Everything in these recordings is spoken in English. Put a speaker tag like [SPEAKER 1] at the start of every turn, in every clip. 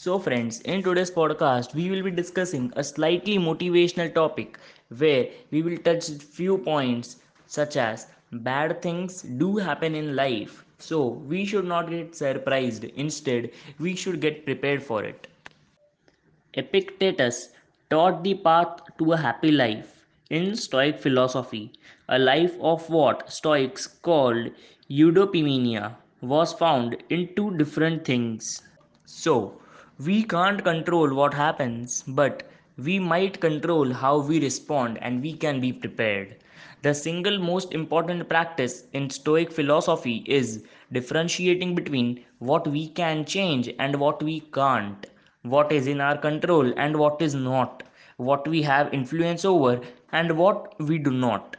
[SPEAKER 1] So, friends, in today's podcast, we will be discussing a slightly motivational topic where we will touch few points such as bad things do happen in life. So, we should not get surprised. Instead, we should get prepared for it. Epictetus taught the path to a happy life in Stoic philosophy. A life of what Stoics called eudaimonia was found in two different things. So, we can't control what happens, but we might control how we respond and we can be prepared. The single most important practice in Stoic philosophy is differentiating between what we can change and what we can't what is in our control and what is not, what we have influence over and what we do not.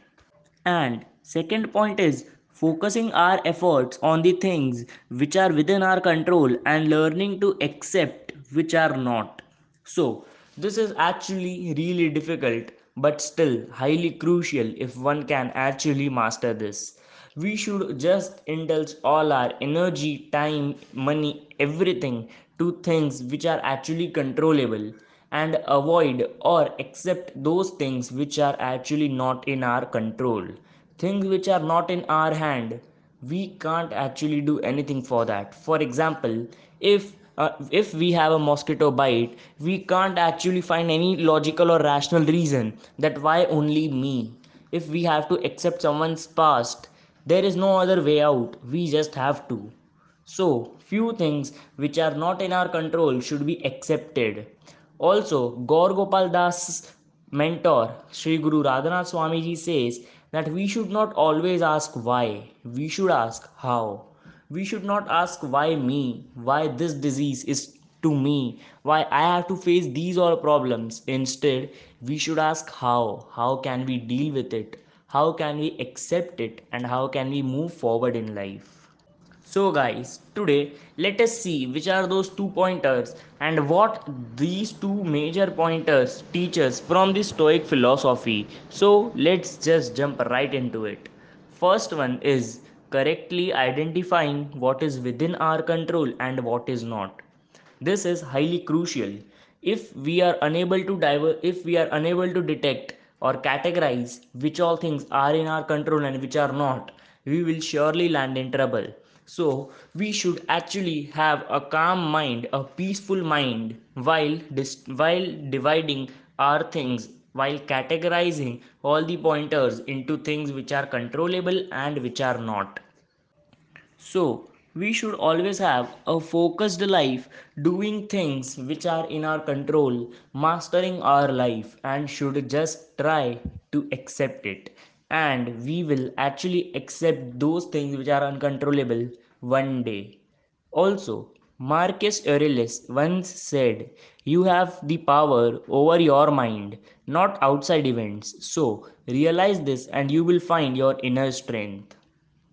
[SPEAKER 1] And second point is focusing our efforts on the things which are within our control and learning to accept which are not. So, this is actually really difficult but still highly crucial if one can actually master this. We should just indulge all our energy, time, money, everything to things which are actually controllable and avoid or accept those things which are actually not in our control. Things which are not in our hand, we can't actually do anything for that. For example, if uh, if we have a mosquito bite, we can't actually find any logical or rational reason that why only me. If we have to accept someone's past, there is no other way out. We just have to. So, few things which are not in our control should be accepted. Also, Gaur Gopal Das' mentor, Sri Guru Radhanath Swamiji says that we should not always ask why, we should ask how. We should not ask why me, why this disease is to me, why I have to face these all problems. Instead, we should ask how. How can we deal with it? How can we accept it? And how can we move forward in life? So guys, today let us see which are those two pointers and what these two major pointers teach us from the Stoic philosophy. So let's just jump right into it. First one is correctly identifying what is within our control and what is not. This is highly crucial. If we are unable to diver if we are unable to detect or categorize which all things are in our control and which are not, we will surely land in trouble so we should actually have a calm mind, a peaceful mind while dis- while dividing our things while categorizing all the pointers into things which are controllable and which are not. So, we should always have a focused life, doing things which are in our control, mastering our life, and should just try to accept it. And we will actually accept those things which are uncontrollable one day. Also, Marcus Aurelius once said, You have the power over your mind, not outside events. So, realize this and you will find your inner strength.